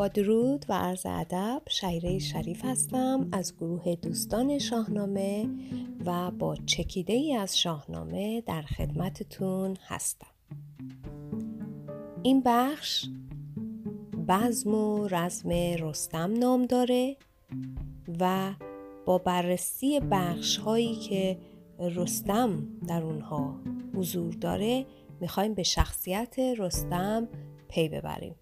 با درود و عرض ادب شیره شریف هستم از گروه دوستان شاهنامه و با چکیده ای از شاهنامه در خدمتتون هستم. این بخش بزم و رزم رستم نام داره و با بررسی بخش هایی که رستم در اونها حضور داره می‌خوایم به شخصیت رستم پی ببریم.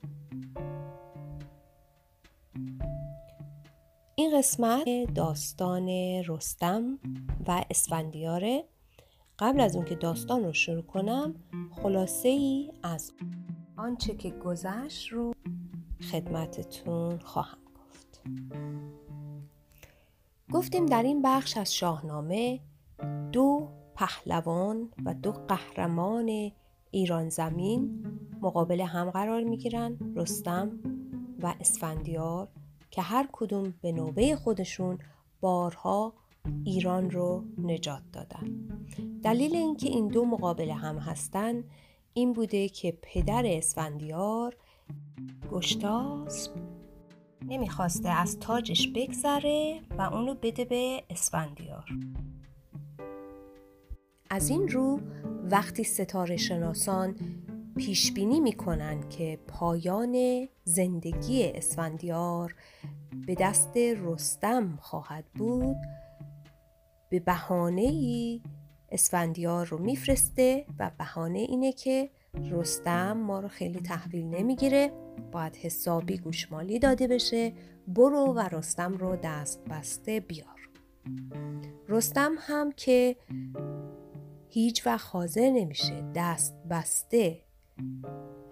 این قسمت داستان رستم و اسفندیاره. قبل از اون که داستان رو شروع کنم خلاصه ای از آنچه که گذشت رو خدمتتون خواهم گفت. گفتیم در این بخش از شاهنامه دو پهلوان و دو قهرمان ایران زمین مقابل هم قرار می گیرن رستم و اسفندیار. که هر کدوم به نوبه خودشون بارها ایران رو نجات دادن. دلیل اینکه این دو مقابل هم هستن این بوده که پدر اسفندیار گشتاسب نمی‌خواسته از تاجش بگذره و اونو بده به اسفندیار. از این رو وقتی ستاره شناسان پیش بینی می که پایان زندگی اسفندیار به دست رستم خواهد بود. به بهانه ای اسفندیار رو میفرسته و بهانه اینه که رستم ما رو خیلی تحویل نمی‌گیره. باید حسابی گوشمالی داده بشه. برو و رستم رو دست بسته بیار. رستم هم که هیچ وقت حاضر نمیشه دست بسته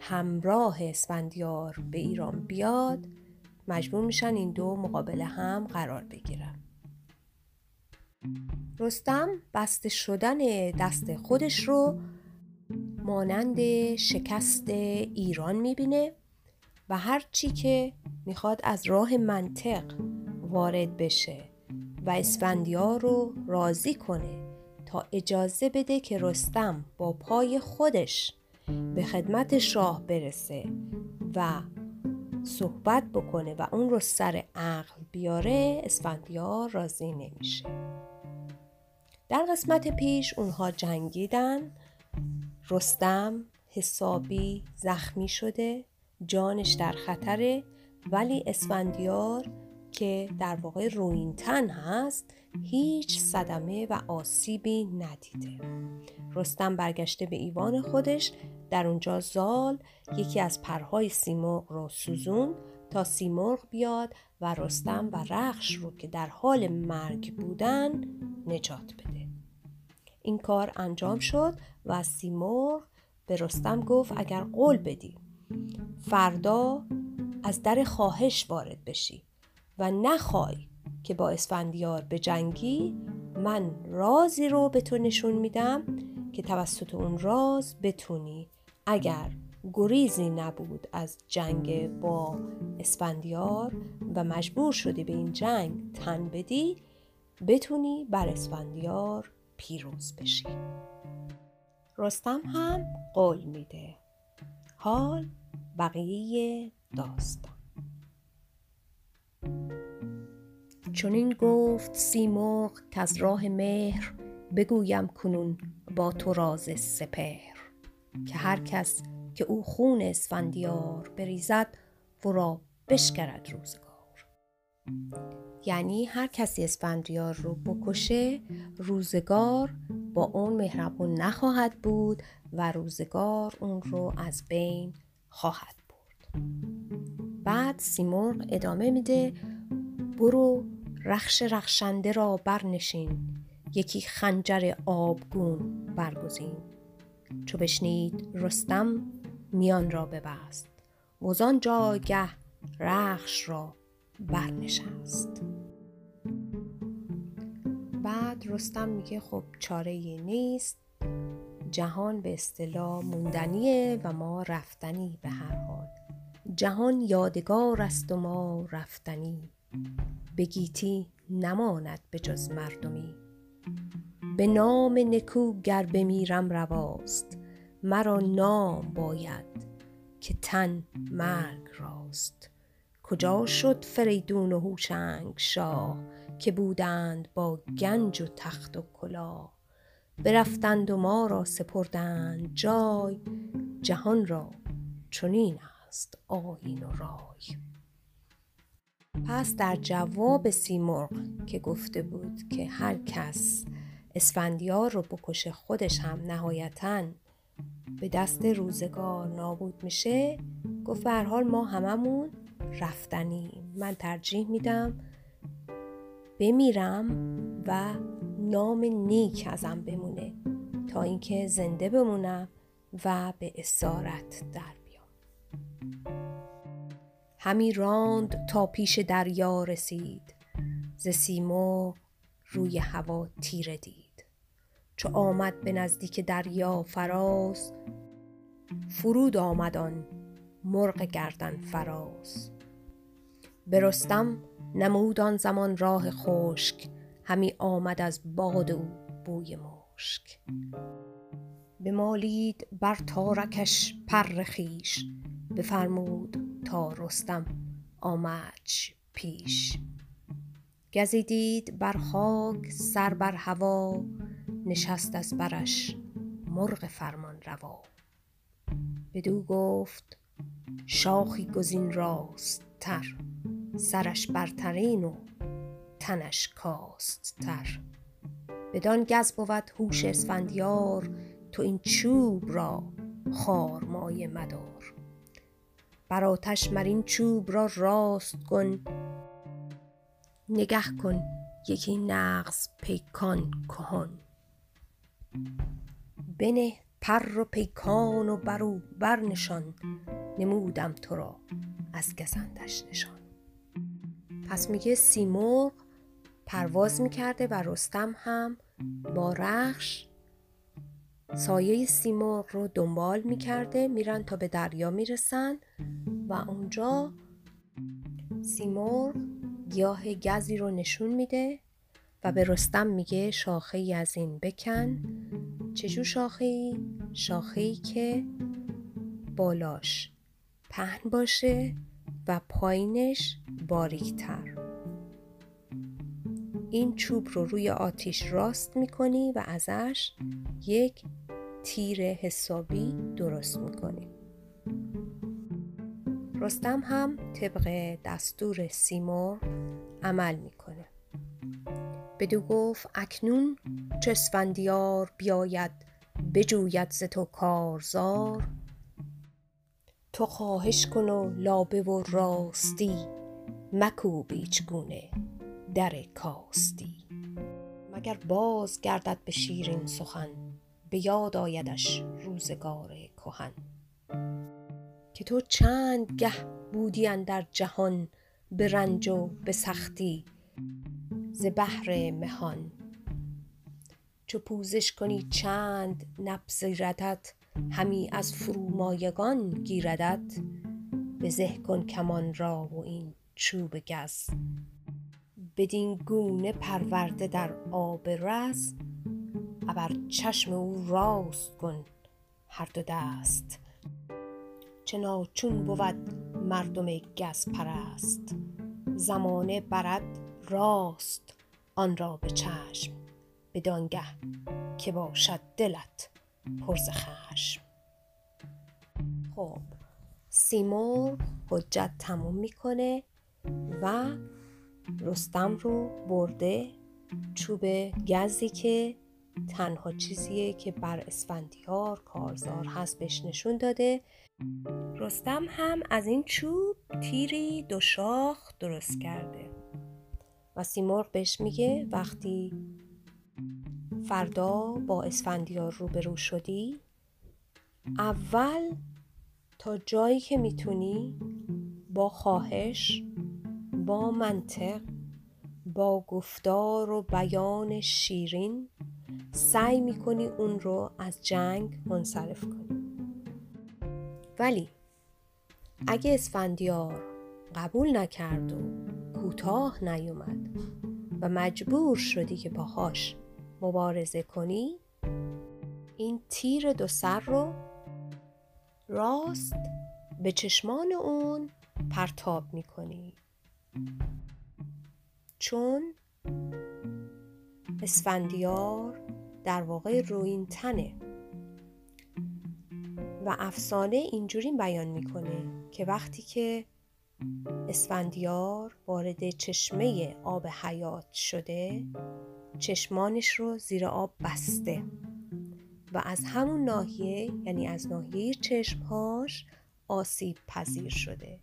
همراه اسفندیار به ایران بیاد مجبور میشن این دو مقابل هم قرار بگیرن. رستم بسته شدن دست خودش رو مانند شکست ایران می‌بینه و هر چی که می‌خواد از راه منطق وارد بشه و اسفندیار رو راضی کنه تا اجازه بده که رستم با پای خودش به خدمت شاه برسه و صحبت بکنه و اون رو سر عقل بیاره اسفندیار راضی نمیشه. در قسمت پیش اونها جنگیدن رستم حسابی زخمی شده جانش در خطره ولی اسفندیار که در واقع روینتن هست هیچ صدمه و آسیبی ندیده. رستم برگشته به ایوان خودش در اونجا زال یکی از پرهای سیمرغ رو سوزون تا سیمرغ بیاد و رستم و رخش رو که در حال مرگ بودن نجات بده. این کار انجام شد و سیمرغ به رستم گفت اگر قول بدی فردا از در خواهش وارد بشی. و نخوای که با اسفندیار به جنگی من رازی رو به تو نشون میدم که توسط اون راز بتونی. اگر گریزی نبود از جنگ با اسفندیار و مجبور شدی به این جنگ تن بدی بتونی بر اسفندیار پیروز بشی. رستم هم قول میده. حال بقیه داستان. چون این گفت سیمرغ از راه مهر بگویم کنون با تو راز سپهر که هر کس که او خون اسفندیار بریزد ورا بشکرد روزگار. یعنی هر کسی اسفندیار رو بکشه روزگار با اون مهربون نخواهد بود و روزگار اون رو از بین خواهد برد. بعد سیمرغ ادامه میده. برو رخش رخشنده را برنشین. یکی خنجر آبگون برگزین. چو بشنید رستم میان را ببست. وزان جاگه رخش را برنشست. بعد رستم میگه خب چاره نیست. جهان به اصطلاح موندنیه و ما رفتنی به هر حال. جهان یادگار است و ما رفتنی. به گیتی نماند به جز مردمی. به نام نکو گر بمیرم رواست مرا نام باید که تن مرگ راست. کجا شد فریدون و هوشنگ شاه که بودند با گنج و تخت و کلاه؟ برفتند و ما را سپردند جای جهان را چنین است. آیین و رای. پس در جواب سیمرغ که گفته بود که هر کس اسفندیار رو بکشه خودش هم نهایتا به دست روزگار نابود میشه گفت به حال ما هممون رفتنیم من ترجیح میدم بمیرم و نام نیک ازم بمونه تا اینکه زنده بمونم و به اسارت در همی راند تا پیش دریا رسید ز سیمرغ روی هوا تیره دید. چو آمد به نزدیک دریا فراز فرود آمد آن مرغ گردن فراز. به رستم نمود آن زمان راه خشک همی آمد از باد او بوی مشک. بمالید بر تارکش پر خویش بفرمود تا رستم آمدش پیش. گزی دید بر خاک سر بر هوا نشست از برش مرغ فرمان روا. بدو گفت شاخی گزین راست تر سرش برترین و تنش کاست تر. بدان گز بود هوش اسفندیار تو این چوب را خارمایه مدار. بر آتش مر این چوب را راست کن. نگه کن یکی نغز پیکان کهن. بنه پر و پیکان و بر او برنشان نمودم تو را از گزندش نشان. پس میگه سیمرغ پرواز می‌کرده و رستم هم با رخش سایه سیمرغ رو دنبال می‌کرده میرن تا به دریا می‌رسن و اونجا سیمرغ گیاه گزی رو نشون میده و به رستم میگه شاخه ای از این بکن چجور شاخه ای؟ شاخه ای که بالاش پهن باشه و پایینش باریکتر این چوب رو روی آتیش راست می‌کنی و ازش یک تیر حسابی درست می‌کنی رستم هم طبق دستور سیمور عمل می‌کنه. بدو گفت اکنون چه اسفندیار بیاید بجوید ز تو کارزار. تو خواهش کن و لابه و راستی مکوب ایچگونه در کاستی. مگر باز گردد به شیرین سخن؟ به یاد آیدش روزگار کهن. که تو چند گه بودی اندر جهان به رنج و به سختی ز بهر مهان. چو پوزش کنی چند نپذیردت همی از فرومایگان گیردت. بزه کن کمان را و این چوب گز. بدین گونه پرورده در آب رز ابر چشم او راست کن هر دو دست. چه ناچون بود مردم گز پرست زمانه برد راست آن را به چشم بدانگه که باشد دلت پر ز خشم. خب سیمرغ حجت تموم می‌کنه و رستم رو برده چوب گزی که تنها چیزیه که بر اسفندیار کارزار هست بهش نشون داده. رستم هم از این چوب تیری دو شاخ درست کرده. و سیمرغ بهش میگه وقتی فردا با اسفندیار روبرو شدی اول تا جایی که می‌تونی با خواهش با منطق با گفتار و بیان شیرین سعی می‌کنی اون رو از جنگ منصرف کنی. ولی اگه اسفندیار قبول نکرد و کوتاه نیومد و مجبور شدی که باهاش مبارزه کنی این تیر دو سر رو راست به چشمان اون پرتاب می‌کنی. چون اسفندیار در واقع روین تنه. و افسانه اینجوری بیان می‌کنه که وقتی که اسفندیار وارد چشمه آب حیات شده چشمانش رو زیر آب بسته. و از همون ناحیه یعنی از ناحیه چشمهاش آسیب پذیر شده.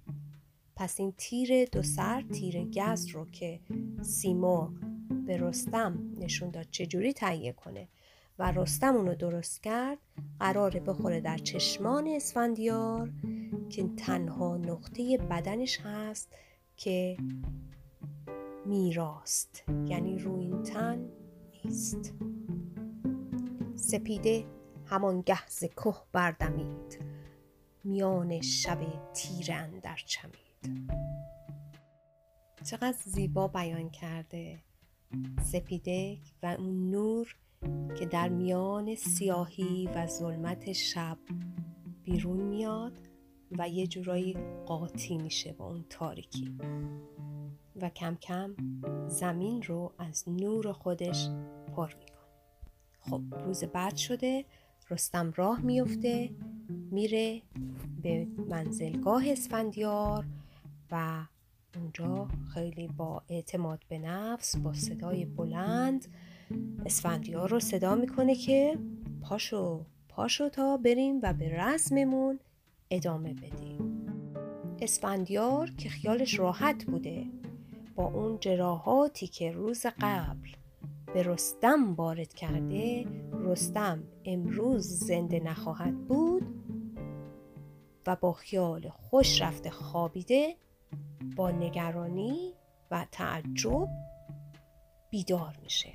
پس این تیر دو سر تیر گز رو که سیمرغ به رستم نشون داد چجوری تهیه کنه و رستم اونو درست کرد قراره بخوره در چشمان اسفندیار که تنها نقطه بدنش هست که میراست یعنی روی تن نیست. سپیده همان گهز که بردمید میان شب تیره در چمید. چقدر زیبا بیان کرده. سپیده و اون نور که در میان سیاهی و ظلمت شب بیرون میاد و یه جورایی قاطی میشه با اون تاریکی. و کم کم زمین رو از نور خودش پر می‌کنه. خب روز بعد شده رستم راه میفته میره به منزلگاه اسفندیار و اونجا خیلی با اعتماد به نفس با صدای بلند اسفندیار رو صدا می‌کنه که پاشو پاشو تا بریم و به رسممون ادامه بدیم. اسفندیار که خیالش راحت بوده با اون جراحاتی که روز قبل به رستم وارد کرده رستم امروز زنده نخواهد بود و با خیال خوش رفته خوابیده با نگرانی و تعجب بیدار میشه.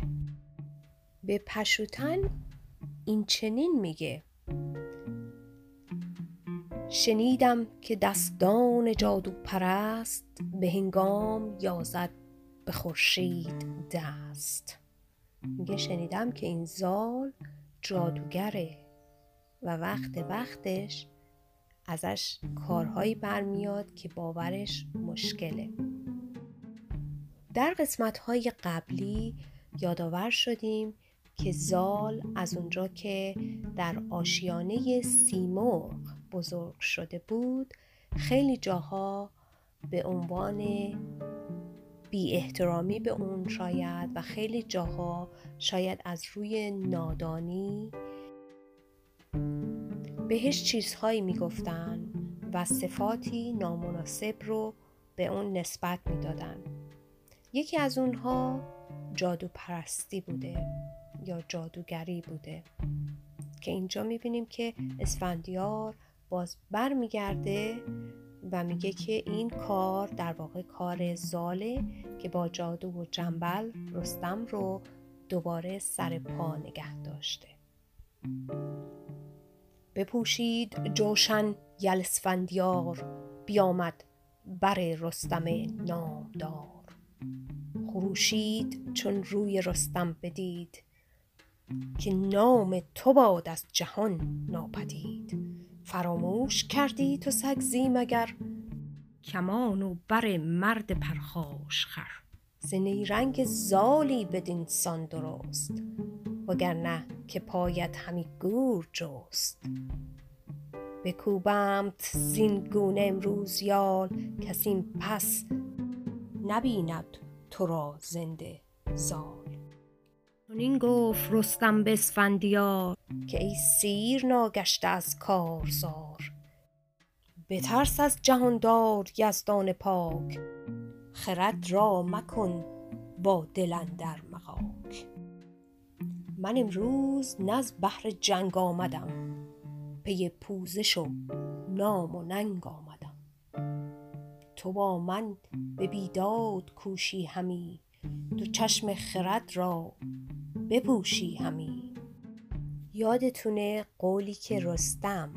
به پشوتن این چنین میگه شنیدم که دستان جادو پرست به هنگام یازد به خورشید دست. میگه شنیدم که این زال جادوگره و وقت وقتش ازش کارهایی برمیاد که باورش مشکله. در قسمت های قبلی یادآور شدیم که زال از اونجا که در آشیانه سیمرغ بزرگ شده بود خیلی جاها به عنوان بی احترامی به اون شاید و خیلی جاها شاید از روی نادانی بهش چیزهایی می‌گفتن و صفاتی نامناسب رو به اون نسبت می‌دادن. یکی از اونها جادو پرستی بوده یا جادوگری بوده که اینجا می‌بینیم که اسفندیار باز برمیگرده و میگه که این کار در واقع کار زاله که با جادو و جنبل رستم رو دوباره سر پا نگه داشته. بپوشید جوشن یلسفندیار بیامد بر رستم نامدار. خروشید چون روی رستم بدید که نام تو باد از جهان ناپدید. فراموش کردی تو سگزی مگر کمان و بر مرد پرخاش خر. ز رنگ زالی بدین سان درست. وگرنه که پایت همی گور جست. بکوبمت زین گونه امروز یال کسی پس نبیند تو را زنده زال. این گفت رستم به اسفندیار. که ای سیر ناگشته از کارزار. بترس از جهاندار یزدان پاک خرد را مکن با دل اندر مغاک. من امروز از بهر جنگ آمدم پی پوزش و نام و ننگ آمدم تو با من به بیداد کوشی همی تو چشم خرد را بپوشی همی یادتونه قولی که رستم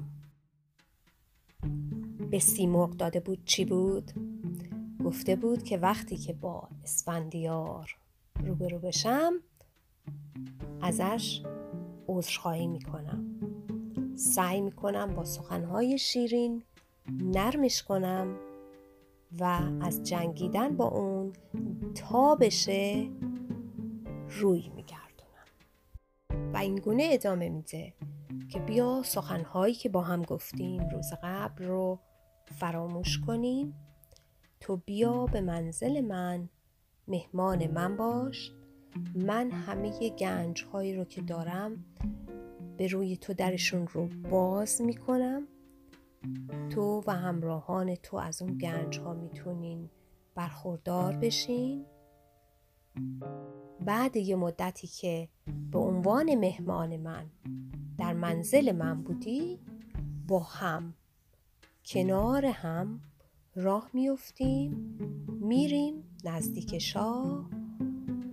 به سیمرغ داده بود چی بود؟ گفته بود که وقتی که با اسفندیار روبرو بشم ازش عذرخواهی می‌کنم. سعی می‌کنم با سخنهای شیرین نرمش کنم و از جنگیدن با اون تا بشه روی میگردونم. و این گونه ادامه میده که بیا سخنهایی که با هم گفتیم روز قبل رو فراموش کنیم. تو بیا به منزل من مهمان من باش من همه گنج هایی رو که دارم به روی تو درشون رو باز می‌کنم. تو و همراهان تو از اون گنج ها می‌تونین برخوردار بشین. بعد یه مدتی که به عنوان مهمان من در منزل من بودی با هم کنار هم راه میفتیم میریم نزدیک شاه.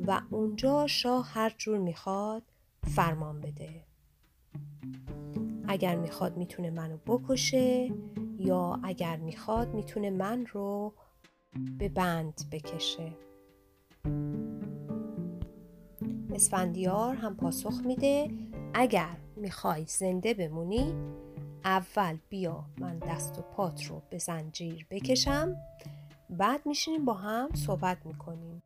و اونجا شاه هر جور می‌خواد فرمان بده. اگر می‌خواد می‌تونه منو بکشه یا اگر می‌خواد می‌تونه من رو به بند بکشه. اسفندیار هم پاسخ میده اگر می‌خوای زنده بمونی اول بیا من دست و پات رو به زنجیر بکشم بعد میشینیم با هم صحبت می‌کنیم.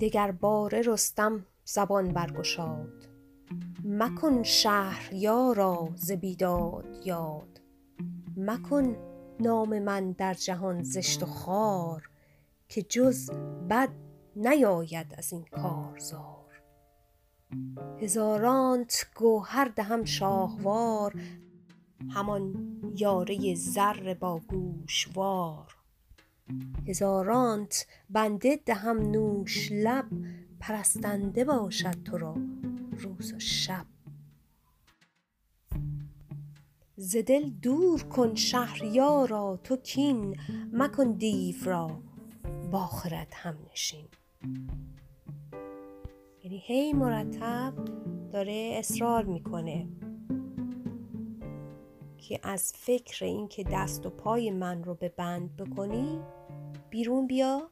دگر باره رستم زبان برگشاد. مکن شهر یارا ز بیداد یاد. مکن نام من در جهان زشت و خار که جز بد نیاید از این کارزار. هزارانت گوهر دهم شاهوار همان یاره زر با گوشوار. هزارانت بنده دهم نوش لب پرستنده باشد تو را روز و شب. ز دل دور کن شهریارا تو کین مکن دیو را با خرد همنشین. یعنی هی مرتب داره اصرار می‌کنه که از فکر اینکه دست و پای من رو به بند بکنی بیرون بیا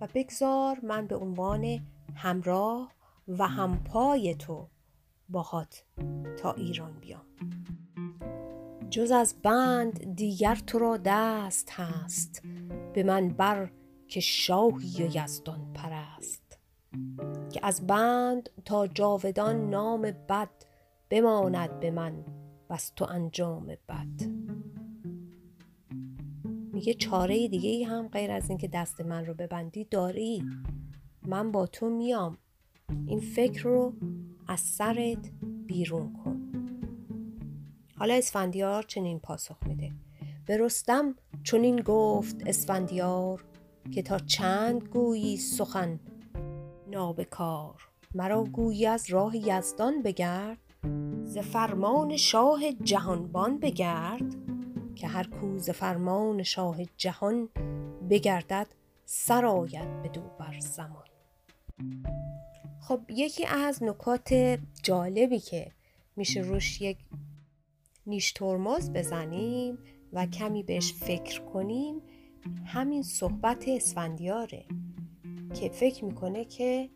و بگذار من به عنوان همراه و همپای تو باهات تا ایران بیام. جز از بند دیگر تو را دست هست به من بر که شاهی و یزدان پرست. که از بند تا جاودان نام بد بماند به من بس تو انجام بد. میگه چاره دیگه ای هم غیر از اینکه دست من رو ببندی داری. من با تو میام. این فکر رو از سرت بیرون کن. حالا اسفندیار چنین پاسخ میده. به رستم چنین گفت اسفندیار که تا چند گویی سخن نابکار. مرا گویی از راه یزدان بگرد ز فرمان شاه جهانبان بگرد. که هر کو ز فرمان شاه جهان بگردد سرآید بدو بر زمان. خب یکی از نکات جالبی که میشه روش یک نیش ترمز بزنیم و کمی بهش فکر کنیم همین صحبت اسفندیاره که فکر می‌کنه که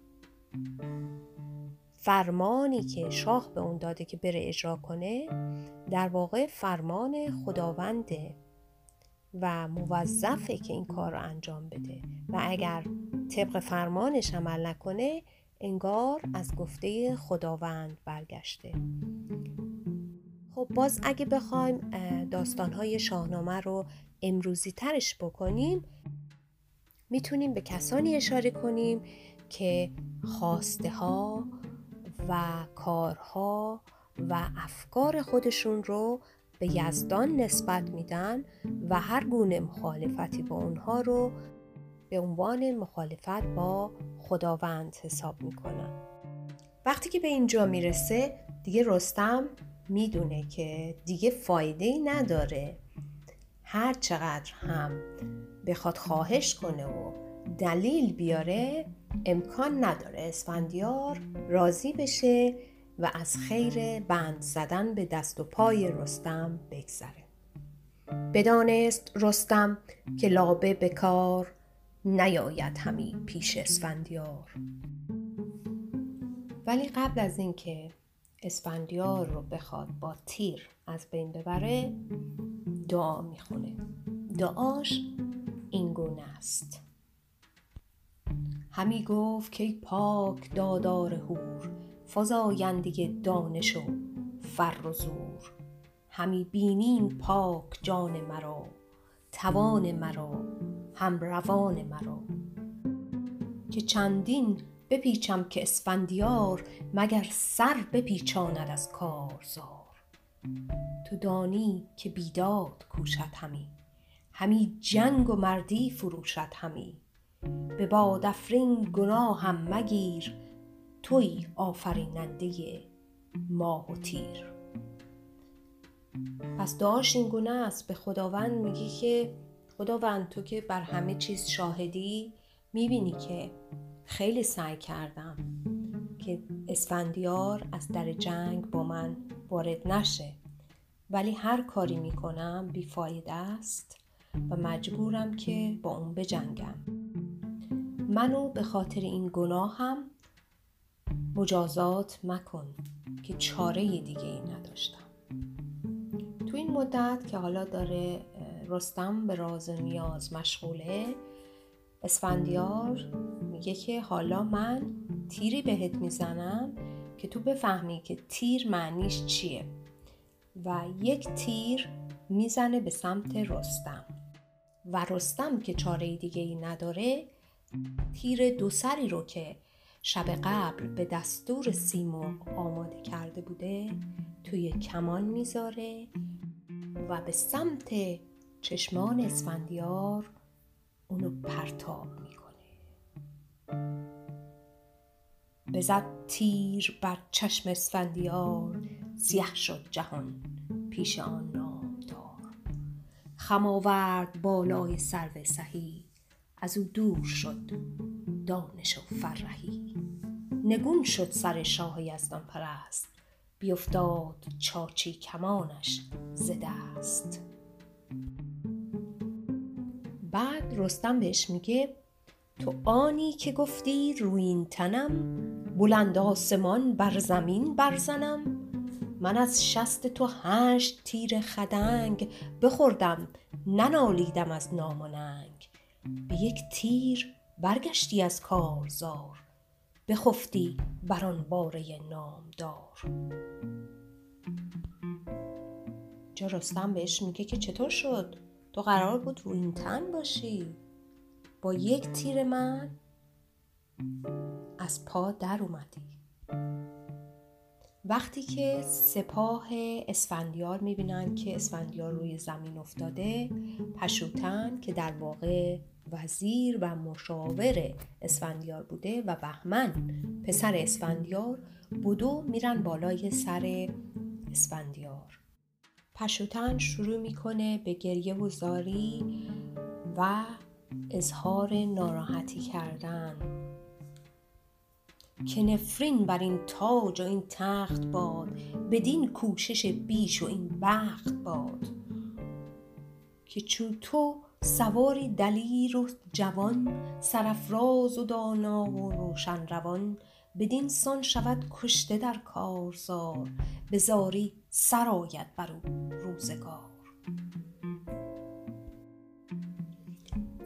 فرمانی که شاه به اون داده که بره اجرا کنه در واقع فرمان خداونده و موظفه که این کار رو انجام بده. و اگر طبق فرمانش عمل نکنه انگار از گفته خداوند برگشته. خب باز اگه بخوایم داستانهای شاهنامه رو امروزی ترش بکنیم می‌تونیم به کسانی اشاره کنیم که خواسته ها و کارها و افکار خودشون رو به یزدان نسبت میدن و هر گونه مخالفتی با اونها رو به عنوان مخالفت با خداوند حساب می‌کنن. وقتی که به اینجا می‌رسه دیگه رستم می‌دونه که دیگه فایده ای نداره. هر چقدر هم بخواد خواهش کنه و دلیل بیاره امکان نداره اسفندیار راضی بشه و از خیر بند زدن به دست و پای رستم بگذره. بدانست رستم که لابه به کار نیاید همی پیش اسفندیار. ولی قبل از اینکه اسفندیار رو بخواد با تیر از بین ببره دعا می‌خونه. دعاش این گونه است. همی گفت که پاک دادار هور فزاینده دانش و فر و زور. همی بینیم پاک جان مرا توان مرا هم روان مرا. که چندین بپیچم که اسفندیار مگر سر بپیچاند از کارزار. تو دانی که بیداد کوشد همی همی جنگ و مردی فروشد همی. به بادافرین گناهم مگیر توی آفریننده ماه و تیر. پس دعاش این گونه است. به خداوند میگی که خداوند تو که بر همه چیز شاهدی می‌بینی که خیلی سعی کردم که اسفندیار از در جنگ با من وارد نشه. ولی هر کاری می‌کنم بیفایده است و مجبورم که با اون بجنگم. منو به خاطر این گناهم مجازات مکن که چاره دیگه ای نداشتم. تو این مدت که حالا داره رستم به راز نیاز مشغوله اسفندیار میگه که حالا من تیری بهت می‌زنم که تو بفهمی که تیر معنیش چیه. و یک تیر می‌زنه به سمت رستم. و رستم که چاره دیگه ای نداره تیر دو سری رو که شب قبل به دستور سیمرغ آماده کرده بوده توی کمان می‌ذاره و به سمت چشمان اسفندیار اونو پرتاب می‌کنه. بزد تیر بر چشم اسفندیار سیه شد جهان پیش آن نامدار. خم آورد بالای سرو سهی از او دور شد. دانش و فرهی نگون شد سر شاه یزدان پرست. بیفتاد چاچی کمانش ز دست. بعد رستم بهش میگه تو آنی که گفتی روین تنم بلند آسمان بر زمین برزنم من از شست تو هشت تیر خدنگ بخوردم ننالیدم از نام به یک تیر برگشتی از کارزار بخفتی بر آن باره نامدار. جا رستم بهش میگه که چطور شد؟ تو قرار بود رو این تن باشی. با یک تیر من از پا در اومدی. وقتی که سپاه اسفندیار می‌بینن که اسفندیار روی زمین افتاده پشوتن که در واقع وزیر و مشاور اسفندیار بوده و بهمن پسر اسفندیار بودو میرن بالای سر اسفندیار. پشوتن شروع می‌کنه به گریه و زاری و اظهار ناراحتی کردن. که نفرین بر این تاج و این تخت باد بدین کوشش بیش و این بخت باد. که چون تو سواری دلیر و جوان سرفراز و دانا و روشن روان بدین سان شود کشته در کارزار به زاری سرآید بر او روزگار.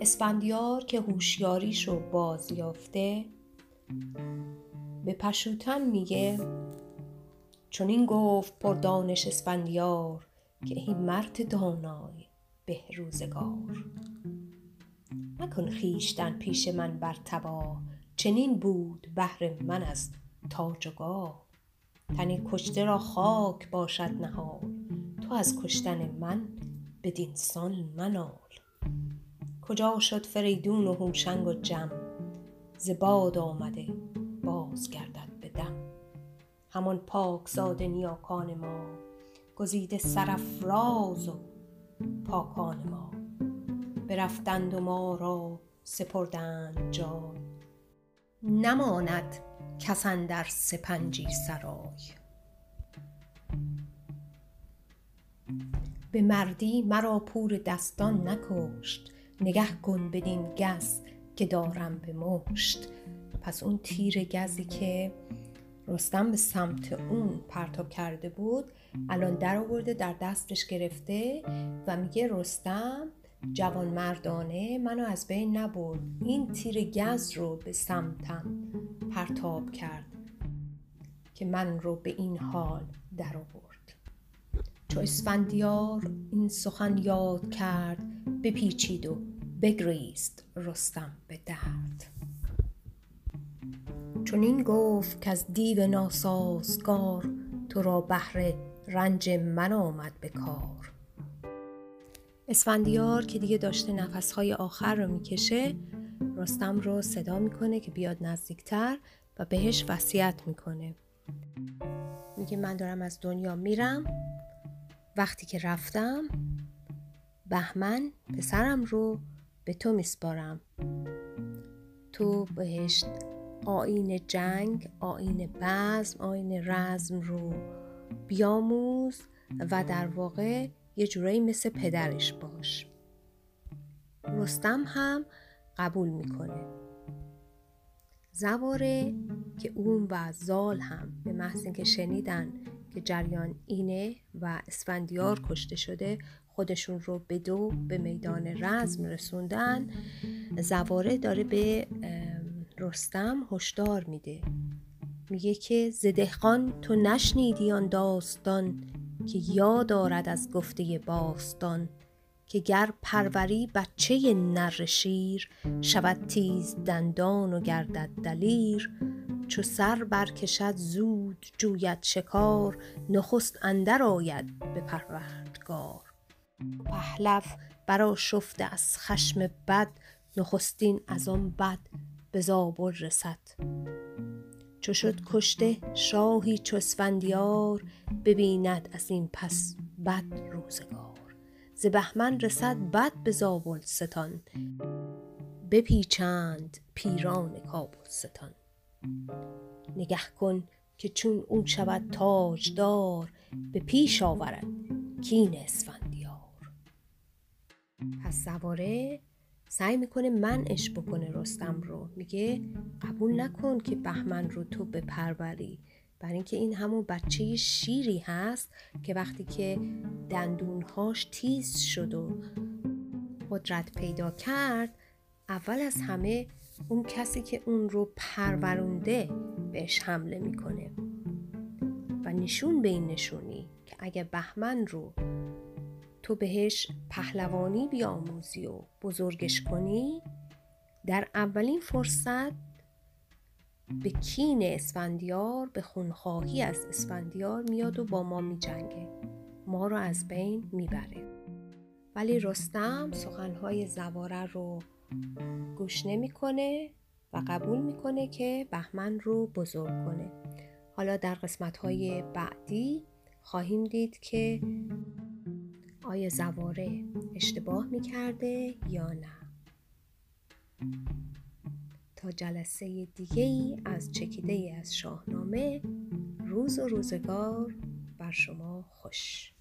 اسفندیار که هوشیاریشو باز یافته به پشوتن میگه. چون این گفت پر دانش اسفندیار که این مرد دانای به روزگار. مکن خویشتن پیش من بر تباه چنین بود بهر من از تاج و گاه تن کشته را خاک باشد نهال تو از کشتن من بدین سان منال. کجا شد فریدون و هوشنگ و جم ز باد آمده باز گردد به دم. همان پاکزاده نیاکان ما گزیده سرافراز و پاکان ما. برفتند و ما را سپردند جای. نماند کس اندر سپنجی سرای. به مردی مرا پور دستان نکشت نگه کن بدین گز که دارم به مشت. پس اون تیر گزی که رستم به سمت اون پرتاب کرده بود الان در آورده در دستش گرفته و میگه رستم جوان مردانه منو از بین نبرد. این تیر گز رو به سمتم پرتاب کرد که من رو به این حال در آورد. چو اسفندیار این سخن یاد کرد بپیچید و بگریست رستم به درد. چنین گفت که از دیو ناسازگار تو را بهر رنج من آمد به کار. اسفندیار که دیگه داشته نفسهای آخر رو می‌کشه رستم رو صدا می‌کنه که بیاد نزدیکتر و بهش وصیت می‌کنه. میگه من دارم از دنیا میرم. وقتی که رفتم بهمن پسرم رو به تو میسپارم. تو بهش آین جنگ آین بزم آین رزم رو بیاموز و در واقع یه جورایی مثل پدرش باش. رستم هم قبول می‌کنه. زواره که اون و زال هم به محض اینکه شنیدن که جریان اینه و اسفندیار کشته شده خودشون رو به دو به میدان رزم رسوندن زواره داره به رستم هشدار میده. میگه که زدهقان تو نشنیدی آن داستان که یاد دارد از گفته باستان که گر پروری بچه نر شیر شود تیز دندان و گردد دلیر. چو سر برکشد زود جوید شکار نخست اندر آید به پروردگار. پهلو برآشفته از خشم بد نخستین از آن بد به زابل رسد. چو شد کشته شاهی چو اسفندیار ببیند از این پس بد روزگار. ز بهمن رسد بد به ستان بپیچند پیران ستان. نگه کن که چون او شود تاجدار به پیش آورد کین اسفندیار. پس سواره سعی می‌کنه منعش بکنه رستم رو. میگه قبول نکن که بهمن رو تو بپروری. برای اینکه این همون بچه شیری هست که وقتی که دندونهاش تیز شد و قدرت پیدا کرد اول از همه اون کسی که اون رو پرورونده بهش حمله می‌کنه. و نشون به این نشونی که اگه بهمن رو تو بهش پهلوانی بیاموزی و بزرگش کنی در اولین فرصت به کین اسفندیار به خونخواهی از اسفندیار میاد و با ما میجنگه. ما رو از بین می‌بره. ولی رستم سخنهای زواره رو گوش نمی‌کنه و قبول می‌کنه که بهمن رو بزرگ کنه. حالا در قسمت های بعدی خواهیم دید که آیا زواره اشتباه می‌کرده یا نه؟ تا جلسه دیگه ای از چکیده ای از شاهنامه روز و روزگار بر شما خوش.